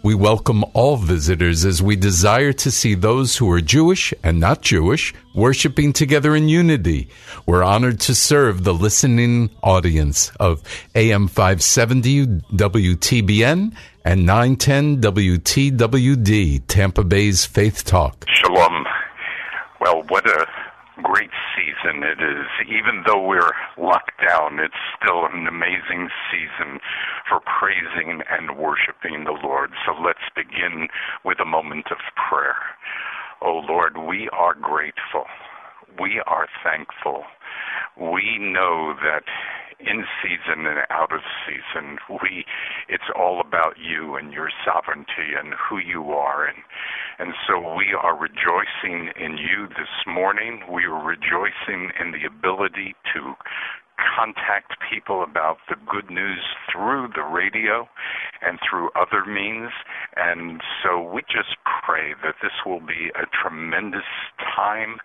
We welcome all visitors as we desire to see those who are Jewish and not Jewish worshiping together in unity. We're honored to serve the listening audience of AM 570 WTBN and 910 WTWD, Tampa Bay's Faith Talk. Shalom. Well, what a great season it is. Even though we're locked down, it's still an amazing season for praising and worshiping the Lord. So let's begin with a moment of prayer. Oh Lord, we are grateful. We are thankful. We know that in season and out of season, we it's all about you and your sovereignty and who you are and and so we are rejoicing in you this morning. We are rejoicing in the ability to contact people about the good news through the radio and through other means. And so we just pray that this will be a tremendous time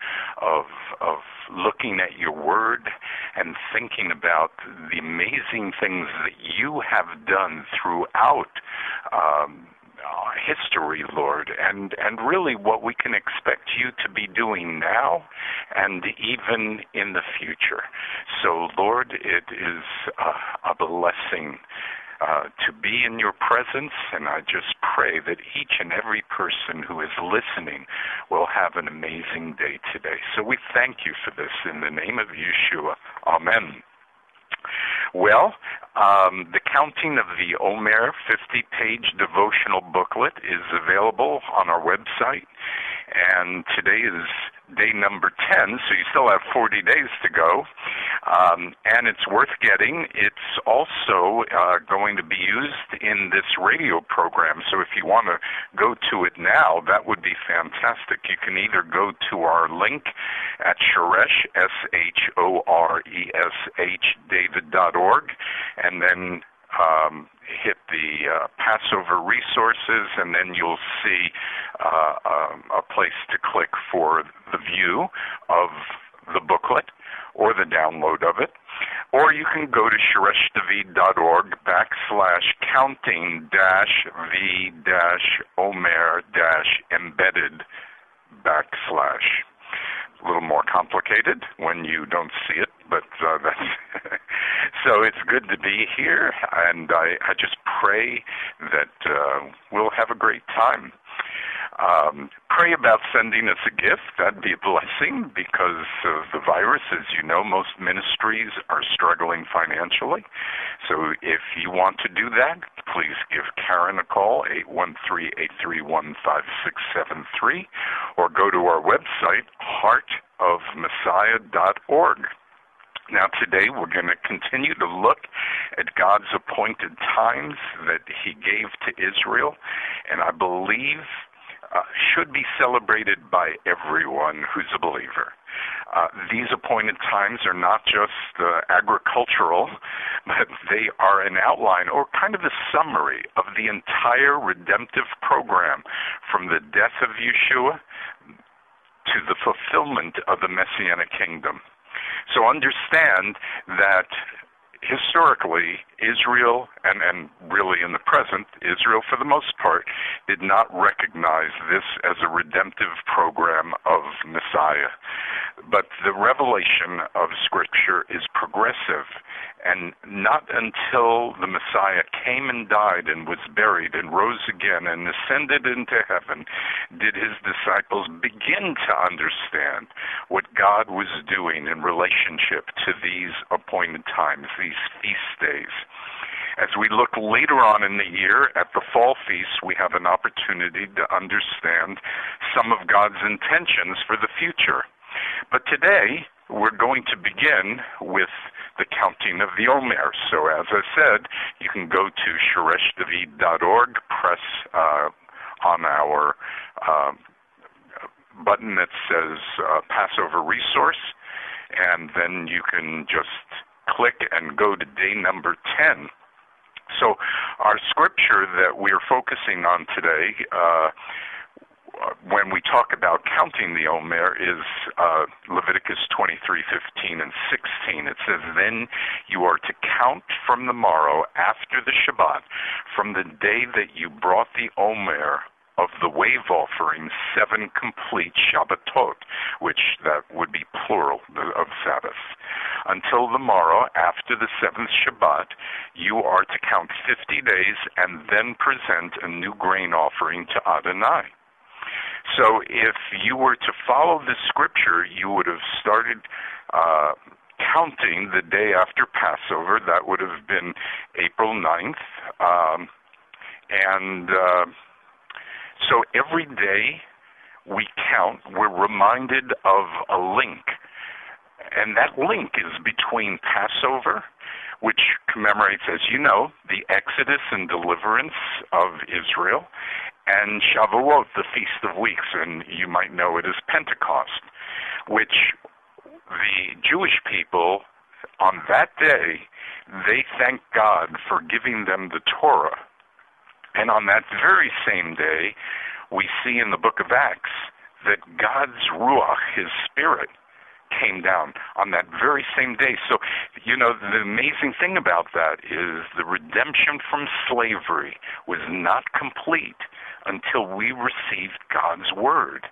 of of looking at your word and thinking about the amazing things that you have done throughout um, history, Lord, and and really what we can expect you to be doing now, and even in the future. So, Lord, it is a, a blessing. Uh, to be in your presence, and I just pray that each and every person who is listening will have an amazing day today. So we thank you for this in the name of Yeshua. Amen. Well, um, the Counting of the Omer 50 page devotional booklet is available on our website. And today is day number 10, so you still have 40 days to go. Um, and it's worth getting. It's also uh, going to be used in this radio program. So if you want to go to it now, that would be fantastic. You can either go to our link at Shoresh, S H O R E S H, David.org, and then um, hit the uh, Passover resources, and then you'll see uh, um, a place to click for the view of the booklet or the download of it. Or you can go to shoreshdavid.org backslash counting dash v dash omer dash embedded backslash a little more complicated when you don't see it, but uh, that's so it's good to be here, and I, I just pray that uh, we'll have a great time. Um, pray about sending us a gift. That'd be a blessing because of the virus. As you know, most ministries are struggling financially. So if you want to do that, please give Karen a call, 813-831-5673, or go to our website, heartofmessiah.org. Now, today we're going to continue to look at God's appointed times that He gave to Israel, and I believe uh, should be celebrated by everyone who's a believer. Uh, these appointed times are not just uh, agricultural, but they are an outline or kind of a summary of the entire redemptive program from the death of Yeshua to the fulfillment of the Messianic kingdom. So understand that historically, Israel, and, and really in the present, Israel for the most part, did not recognize this as a redemptive program of Messiah. But the revelation of Scripture is progressive, and not until the Messiah came and died and was buried and rose again and ascended into heaven did his disciples begin to understand what God was doing in relationship to these appointed times, these feast days. As we look later on in the year at the fall feast, we have an opportunity to understand some of God's intentions for the future. But today, we're going to begin with the counting of the Omer. So, as I said, you can go to shoreshdavid.org, press uh, on our uh, button that says uh, Passover Resource, and then you can just click and go to day number 10. So, our scripture that we're focusing on today. Uh, when we talk about counting the Omer is uh, Leviticus 23:15 and 16. It says, "Then you are to count from the morrow after the Shabbat, from the day that you brought the Omer of the wave offering, seven complete Shabbatot, which that would be plural of Sabbath. Until the morrow, after the seventh Shabbat, you are to count 50 days and then present a new grain offering to Adonai." So if you were to follow the scripture, you would have started uh, counting the day after Passover. That would have been April 9th. Um, and uh, so every day we count, we're reminded of a link. And that link is between Passover, which commemorates, as you know, the exodus and deliverance of Israel, and Shavuot, the Feast of Weeks, and you might know it as Pentecost, which the Jewish people on that day they thank God for giving them the Torah. And on that very same day, we see in the book of Acts that God's Ruach, His Spirit, came down on that very same day. So, you know, the amazing thing about that is the redemption from slavery was not complete until we received God's Word.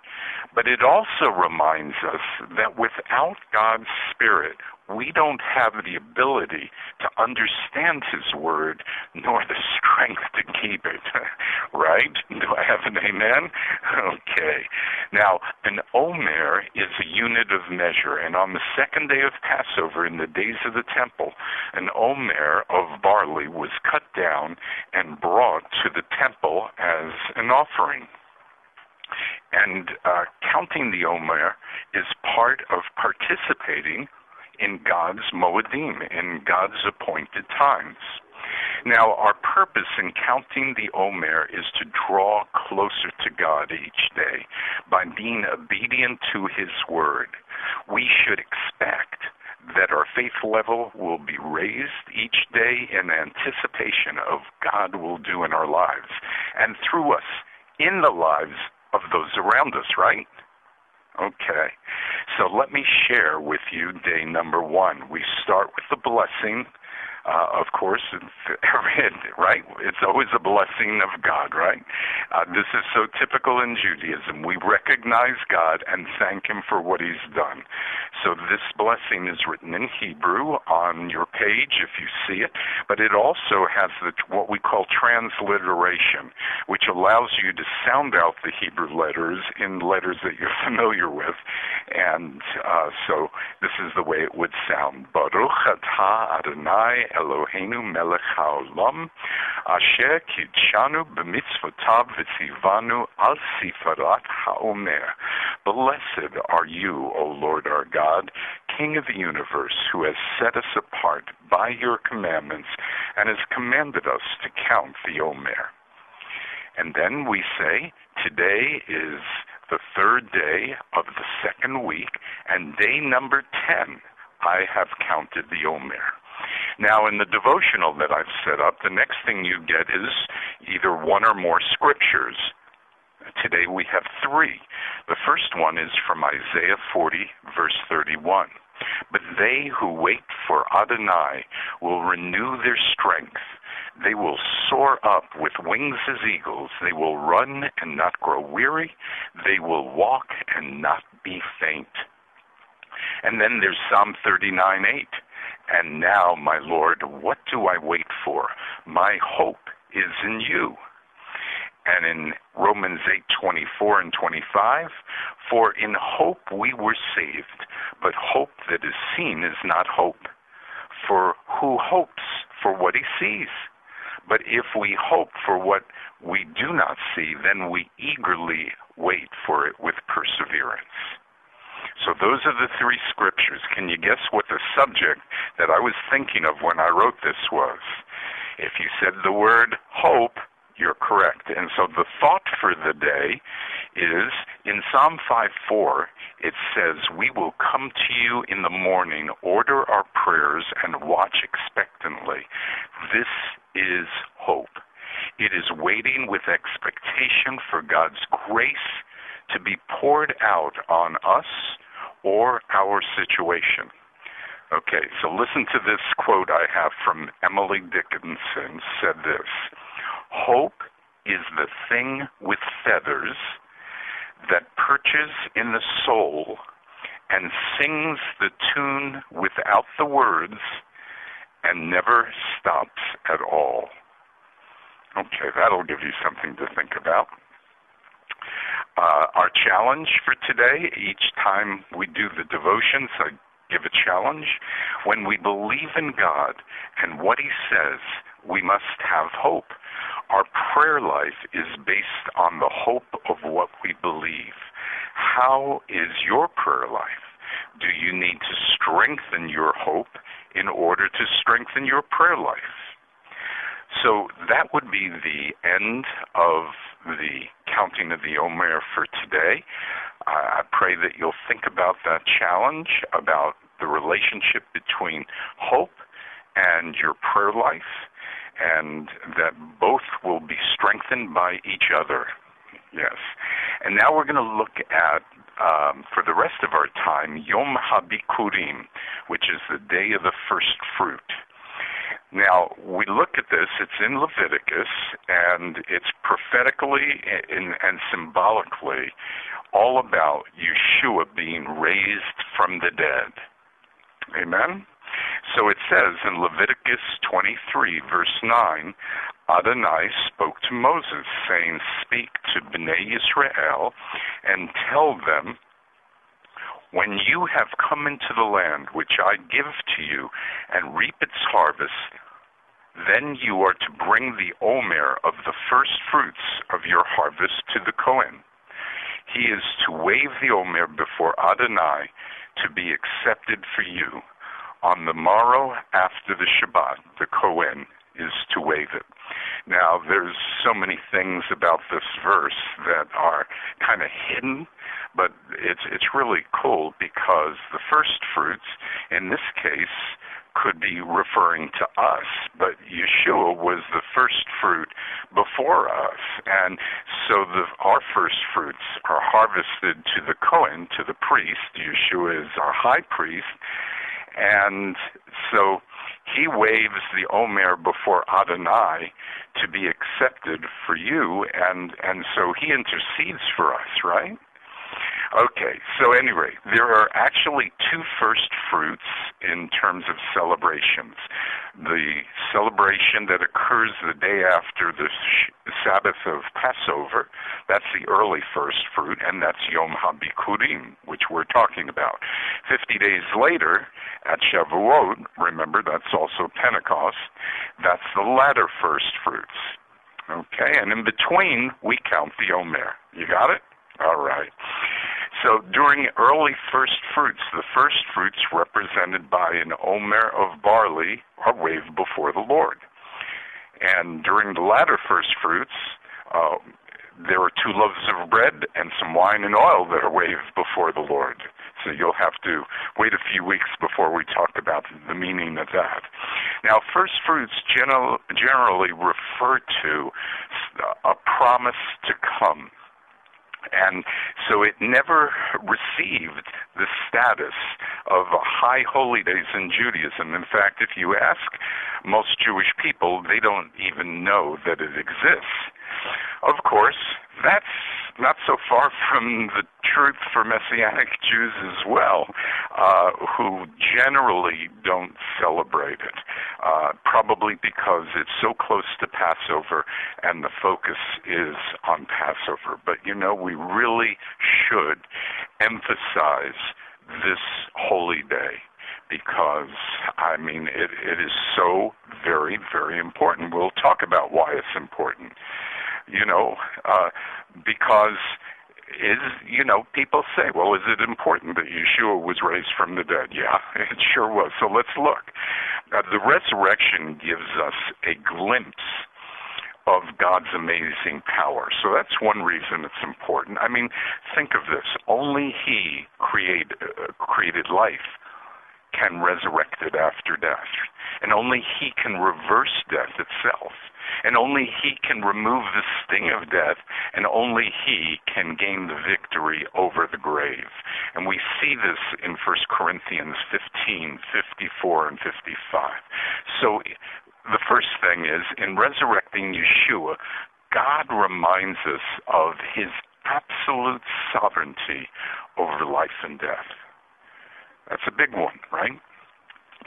But it also reminds us that without God's Spirit, we don't have the ability to understand His Word nor the strength to keep it. right? Do I have an amen? Okay. Now, an omer is a unit of measure, and on the second day of Passover, in the days of the temple, an omer of barley was cut down and brought to the temple as an offering. And uh, counting the omer is part of participating in God's Moedim, in God's appointed times. Now, our purpose in counting the Omer is to draw closer to God each day by being obedient to His Word. We should expect that our faith level will be raised each day in anticipation of God will do in our lives and through us in the lives of those around us, right? Okay. So let me share with you day number one. We start with the blessing uh, of course, right? It's always a blessing of God, right? Uh, this is so typical in Judaism. We recognize God and thank Him for what He's done. So this blessing is written in Hebrew on your page if you see it, but it also has the, what we call transliteration, which allows you to sound out the Hebrew letters in letters that you're familiar with. And uh, so this is the way it would sound. Baruch atah Adonai Eloheinu melech haolam, asher b'mitzvotav v'tzivanu al sefirat haomer. Blessed are you, O Lord our God, King of the universe, who has set us apart by your commandments and has commanded us to count the Omer. And then we say, today is the third day of the second week, and day number 10, I have counted the Omer. Now, in the devotional that I've set up, the next thing you get is either one or more scriptures. Today we have three. The first one is from Isaiah 40, verse 31. But they who wait for Adonai will renew their strength. They will soar up with wings as eagles. They will run and not grow weary. They will walk and not be faint. And then there's Psalm 39 8. And now, my Lord, what do I wait for? My hope is in you. And in Romans 8:24 and 25, for in hope we were saved, but hope that is seen is not hope. For who hopes for what he sees? But if we hope for what we do not see, then we eagerly wait for it with perseverance. So those are the three scriptures. Can you guess what the subject that I was thinking of when I wrote this was? If you said the word hope, you're correct. And so the thought for the day is in Psalm 5:4, it says, We will come to you in the morning, order our prayers, and watch expectantly. This is hope. It is waiting with expectation for God's grace to be poured out on us or our situation. Okay, so listen to this quote I have from Emily Dickinson said this. Hope is the thing with feathers that perches in the soul and sings the tune without the words and never stops at all. Okay, that'll give you something to think about. Uh, our challenge for today, each time we do the devotions, I give a challenge. When we believe in God and what He says, we must have hope. Our prayer life is based on the hope of what we believe. How is your prayer life? Do you need to strengthen your hope in order to strengthen your prayer life? So that would be the end of the counting of the Omer for today. I pray that you'll think about that challenge, about the relationship between hope and your prayer life, and that both will be strengthened by each other. Yes. And now we're going to look at, um, for the rest of our time, Yom HaBikurim, which is the day of the first fruit. Now, we look at this, it's in Leviticus, and it's prophetically and, and symbolically all about Yeshua being raised from the dead. Amen? So it says in Leviticus 23, verse 9, Adonai spoke to Moses, saying, Speak to Bnei Israel and tell them, when you have come into the land which I give to you and reap its harvest, then you are to bring the omer of the first fruits of your harvest to the Kohen. He is to wave the omer before Adonai to be accepted for you. On the morrow after the Shabbat, the Kohen is to wave it. Now, there's so many things about this verse that are kind of hidden, but it's it's really cool because the first fruits, in this case, could be referring to us, but Yeshua was the first fruit before us. And so the, our first fruits are harvested to the Cohen, to the priest. Yeshua is our high priest. And so he waves the Omer before Adonai to be accepted for you, and, and so he intercedes for us, right? Okay, so anyway, there are actually two first fruits in terms of celebrations. The celebration that occurs the day after the Sabbath of Passover, that's the early first fruit, and that's Yom HaBikurim, which we're talking about. Fifty days later, at Shavuot, remember that's also Pentecost, that's the latter first fruits. Okay, and in between, we count the Omer. You got it? All right. So during early first fruits, the first fruits represented by an omer of barley are waved before the Lord. And during the latter first fruits, uh, there are two loaves of bread and some wine and oil that are waved before the Lord. So you'll have to wait a few weeks before we talk about the meaning of that. Now, first fruits general, generally refer to a promise to come And so it never received the status of high holy days in Judaism. In fact, if you ask most Jewish people, they don't even know that it exists. Of course, that's not so far from the truth for Messianic Jews as well, uh, who generally don't celebrate it, uh, probably because it's so close to Passover and the focus is on Passover. But you know, we really should emphasize this holy day because I mean it, it is so very very important. We'll talk about why it's important you know, uh, because is you know people say, well, is it important that Yeshua was raised from the dead? Yeah, it sure was. So let's look. Uh, the resurrection gives us a glimpse of God's amazing power. So that's one reason it's important. I mean, think of this: only He create, uh, created life can resurrect it after death, and only He can reverse death itself and only He can remove the sting of death, and only He can gain the victory over the grave. And we see this in 1 Corinthians 15, 54, and 55. So the first thing is, in resurrecting Yeshua, God reminds us of His absolute sovereignty over life and death. That's a big one, right?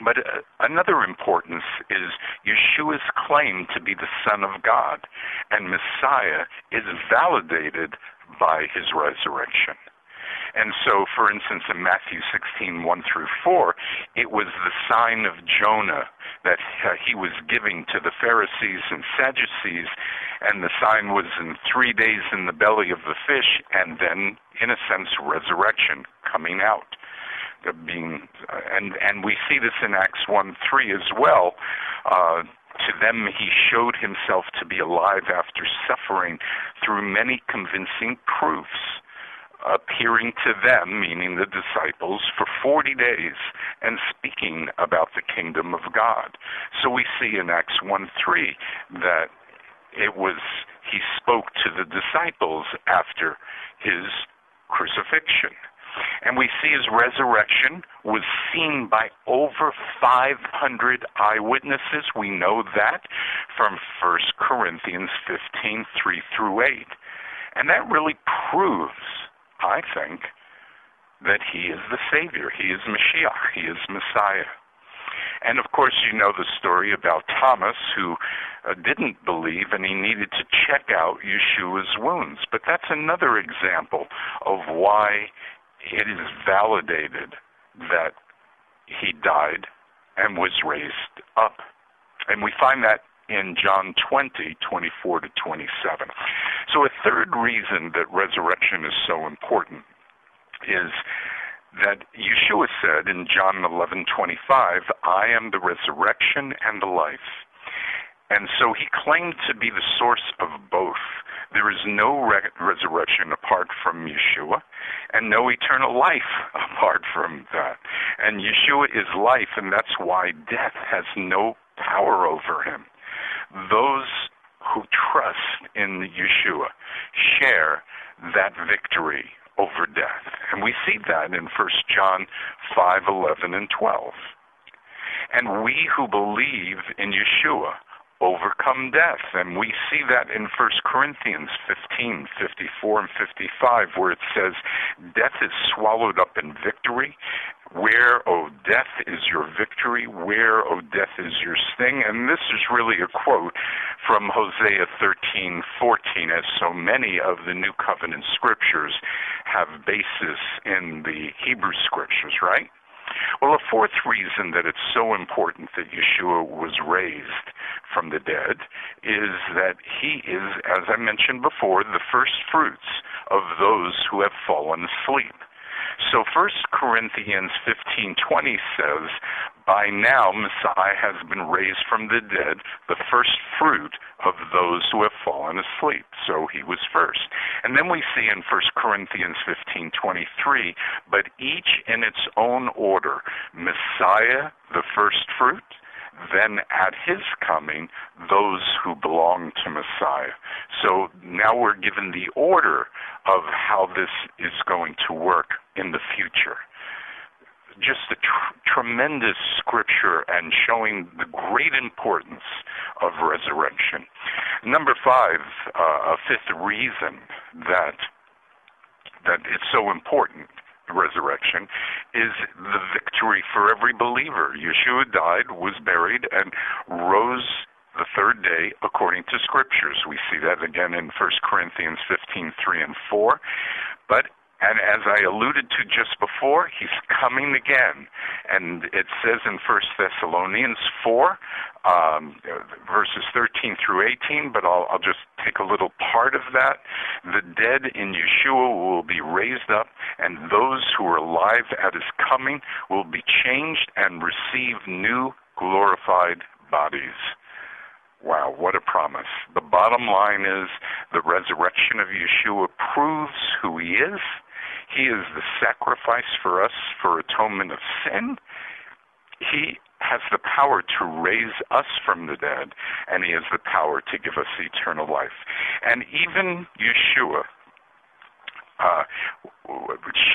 But uh, another importance is Yeshua's claim to be the Son of God, and Messiah is validated by his resurrection. And so, for instance, in Matthew 16, 1 through 4, it was the sign of Jonah that uh, he was giving to the Pharisees and Sadducees, and the sign was in three days in the belly of the fish, and then, in a sense, resurrection coming out being, and and we see this in Acts one three as well. Uh, to them he showed himself to be alive after suffering through many convincing proofs, appearing to them, meaning the disciples, for 40 days and speaking about the kingdom of God. So we see in Acts 1 3 that it was, he spoke to the disciples after his crucifixion. And we see his resurrection was seen by over 500 eyewitnesses. We know that from 1 Corinthians 15, 3 through 8. And that really proves, I think, that he is the Savior. He is Mashiach. He is Messiah. And of course, you know the story about Thomas, who uh, didn't believe and he needed to check out Yeshua's wounds. But that's another example of why it is validated that he died and was raised up. And we find that in John 20, 24 to 27. So, a third reason that resurrection is so important is that Yeshua said in John 11:25, "I am the resurrection and the life." And so he claimed to be the source of both. There is no re- resurrection apart from Yeshua, and no eternal life apart from that. And Yeshua is life, and that's why death has no power over him. Those who trust in Yeshua share that victory over death. And we see that in 1 John 5, 11, and 12. And we who believe in Yeshua overcome death. And we see that in 1 Corinthians 15, 54, and 55, where it says, Death is swallowed up in victory. Where, O oh, death, is your victory? Where, O oh, death, is your sting? And this is really a quote from Hosea 13, 14, as so many of the New Covenant scriptures have basis in the Hebrew scriptures, right? Well, a fourth reason that it's so important that Yeshua was raised from the dead is that he is, as I mentioned before, the first fruits of those who have fallen asleep. So 1 Corinthians 15:20 says, "By now Messiah has been raised from the dead, the first fruit of those who have fallen asleep." So he was first. And then we see in 1 Corinthians 15:23, "But each in its own order: Messiah the first fruit, then at his coming, those who belong to Messiah. So now we're given the order of how this is going to work in the future just a tr- tremendous scripture and showing the great importance of resurrection. Number five, uh, a fifth reason that that it's so important resurrection is the victory for every believer. Yeshua died, was buried, and rose the third day according to scriptures. We see that again in 1 Corinthians 15, 3 and 4. But and as I alluded to just before, he's coming again. And it says in 1 Thessalonians 4, um, verses 13 through 18, but I'll, I'll just take a little part of that. The dead in Yeshua will be raised up, and those who are alive at his coming will be changed and receive new glorified bodies. Wow, what a promise. The bottom line is the resurrection of Yeshua proves who he is he is the sacrifice for us for atonement of sin. He has the power to raise us from the dead, and he has the power to give us eternal life. And even Yeshua, uh,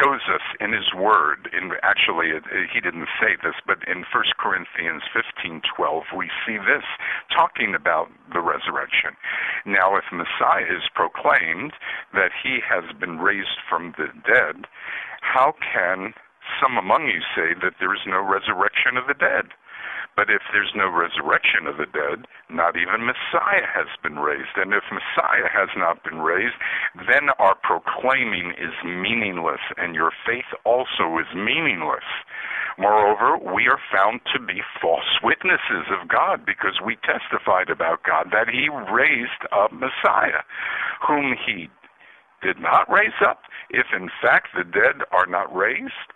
shows us in his word in actually he didn't say this but in 1 Corinthians 15:12 we see this talking about the resurrection. Now if Messiah is proclaimed that he has been raised from the dead how can some among you say that there is no resurrection of the dead but if there's no resurrection of the dead, not even Messiah has been raised. And if Messiah has not been raised, then our proclaiming is meaningless, and your faith also is meaningless. Moreover, we are found to be false witnesses of God because we testified about God that He raised up Messiah, whom He did not raise up, if in fact the dead are not raised?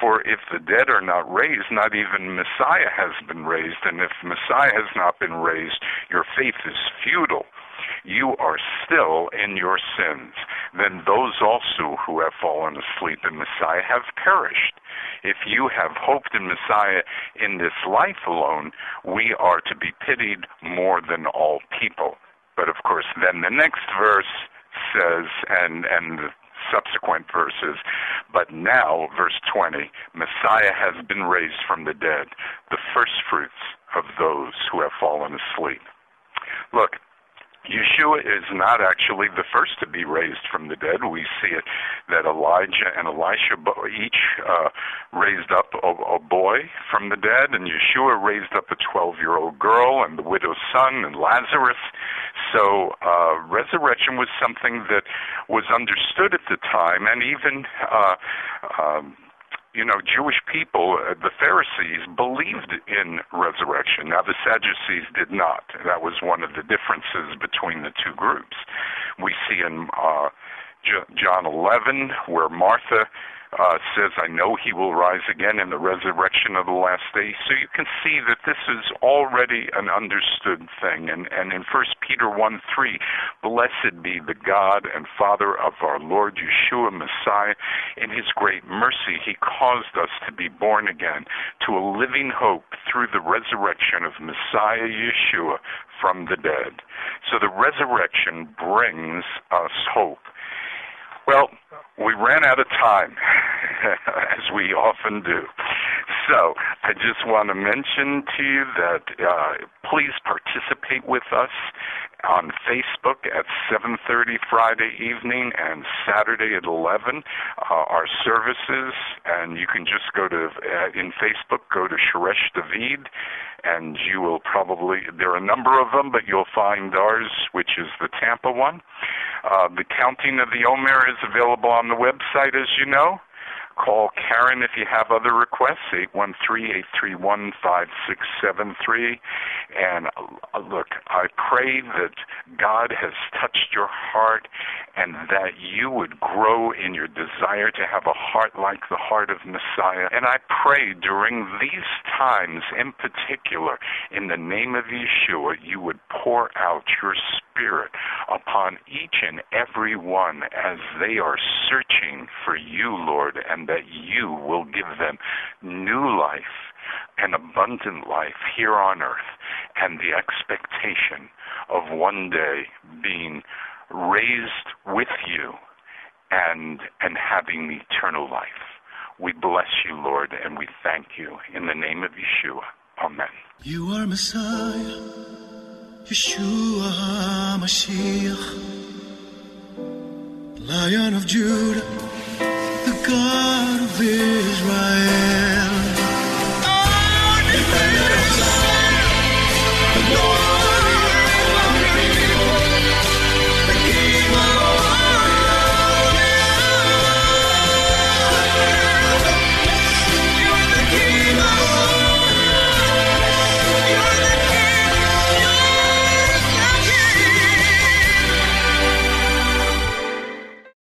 For if the dead are not raised, not even Messiah has been raised, and if Messiah has not been raised, your faith is futile. You are still in your sins. Then those also who have fallen asleep in Messiah have perished. If you have hoped in Messiah in this life alone, we are to be pitied more than all people. But of course, then the next verse says, and and the subsequent verses. But now, verse 20, Messiah has been raised from the dead, the first fruits of those who have fallen asleep. Look, Yeshua is not actually the first to be raised from the dead. We see it that Elijah and Elisha each uh, raised up a, a boy from the dead, and Yeshua raised up a 12 year old girl, and the widow's son, and Lazarus. So, uh, resurrection was something that was understood at the time, and even uh, um, you know, Jewish people, uh, the Pharisees, believed in resurrection. Now, the Sadducees did not. That was one of the differences between the two groups. We see in uh, J- John 11 where Martha uh, says, I know he will rise again in the resurrection of the last day. So you can see that this is already an understood thing. And, and in 1 Peter 1 3, blessed be the God and Father of our Lord Yeshua Messiah. In his great mercy, he caused us to be born again to a living hope through the resurrection of Messiah Yeshua from the dead. So the resurrection brings us hope. Well, we ran out of time, as we often do. So I just want to mention to you that uh, please participate with us on Facebook at 7:30 Friday evening and Saturday at 11. Uh, our services, and you can just go to uh, in Facebook, go to Shoresh David, and you will probably there are a number of them, but you'll find ours, which is the Tampa one. Uh, the counting of the Omer is available on the website, as you know. Call Karen if you have other requests, 813-831-5673. And uh, look, I pray that God has touched your heart and that you would grow in your desire to have a heart like the heart of Messiah. And I pray during these times in particular, in the name of Yeshua, you would pour out your spirit upon each and every one as they are searching for you, Lord, and that you will give them new life, an abundant life here on earth and the expectation of one day being raised with you and and having eternal life. We bless you, Lord, and we thank you in the name of Yeshua. Amen. You are Messiah, Yeshua HaMashiach, Lion of Judah, ficar, ver Israel.